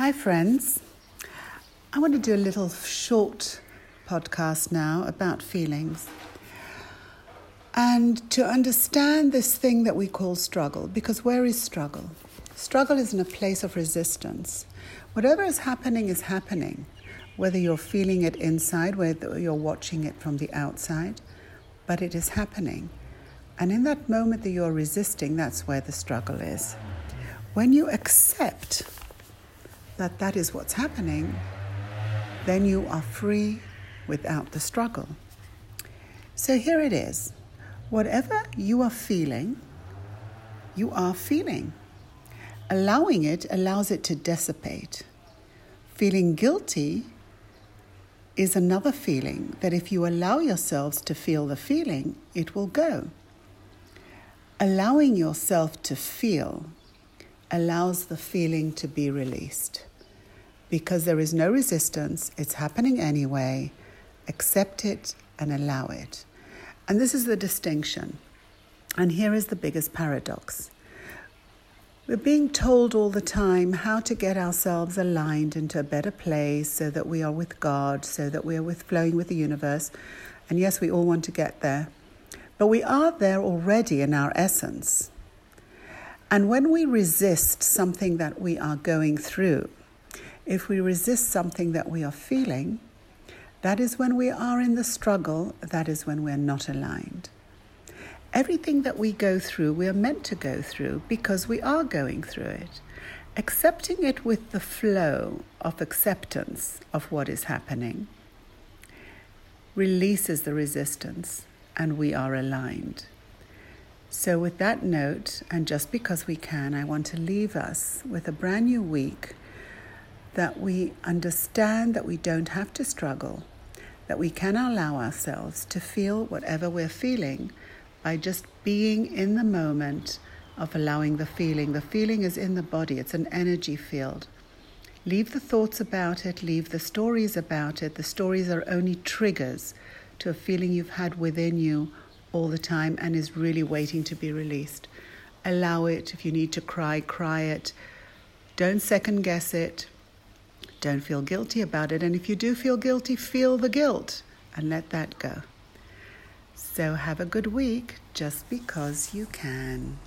Hi, friends. I want to do a little short podcast now about feelings. And to understand this thing that we call struggle, because where is struggle? Struggle is in a place of resistance. Whatever is happening is happening, whether you're feeling it inside, whether you're watching it from the outside, but it is happening. And in that moment that you're resisting, that's where the struggle is. When you accept that that is what's happening, then you are free without the struggle. So here it is. Whatever you are feeling, you are feeling. Allowing it allows it to dissipate. Feeling guilty is another feeling that if you allow yourselves to feel the feeling, it will go. Allowing yourself to feel allows the feeling to be released because there is no resistance, it's happening anyway. Accept it and allow it. And this is the distinction. And here is the biggest paradox. We're being told all the time how to get ourselves aligned into a better place so that we are with God, so that we are with flowing with the universe. And yes, we all want to get there. But we are there already in our essence. And when we resist something that we are going through, if we resist something that we are feeling, that is when we are in the struggle, that is when we're not aligned. Everything that we go through, we are meant to go through because we are going through it. Accepting it with the flow of acceptance of what is happening releases the resistance and we are aligned. So, with that note, and just because we can, I want to leave us with a brand new week that we understand that we don't have to struggle, that we can allow ourselves to feel whatever we're feeling by just being in the moment of allowing the feeling. The feeling is in the body, it's an energy field. Leave the thoughts about it, leave the stories about it. The stories are only triggers to a feeling you've had within you all the time and is really waiting to be released. Allow it. If you need to cry, cry it. Don't second guess it. Don't feel guilty about it. And if you do feel guilty, feel the guilt and let that go. So have a good week just because you can.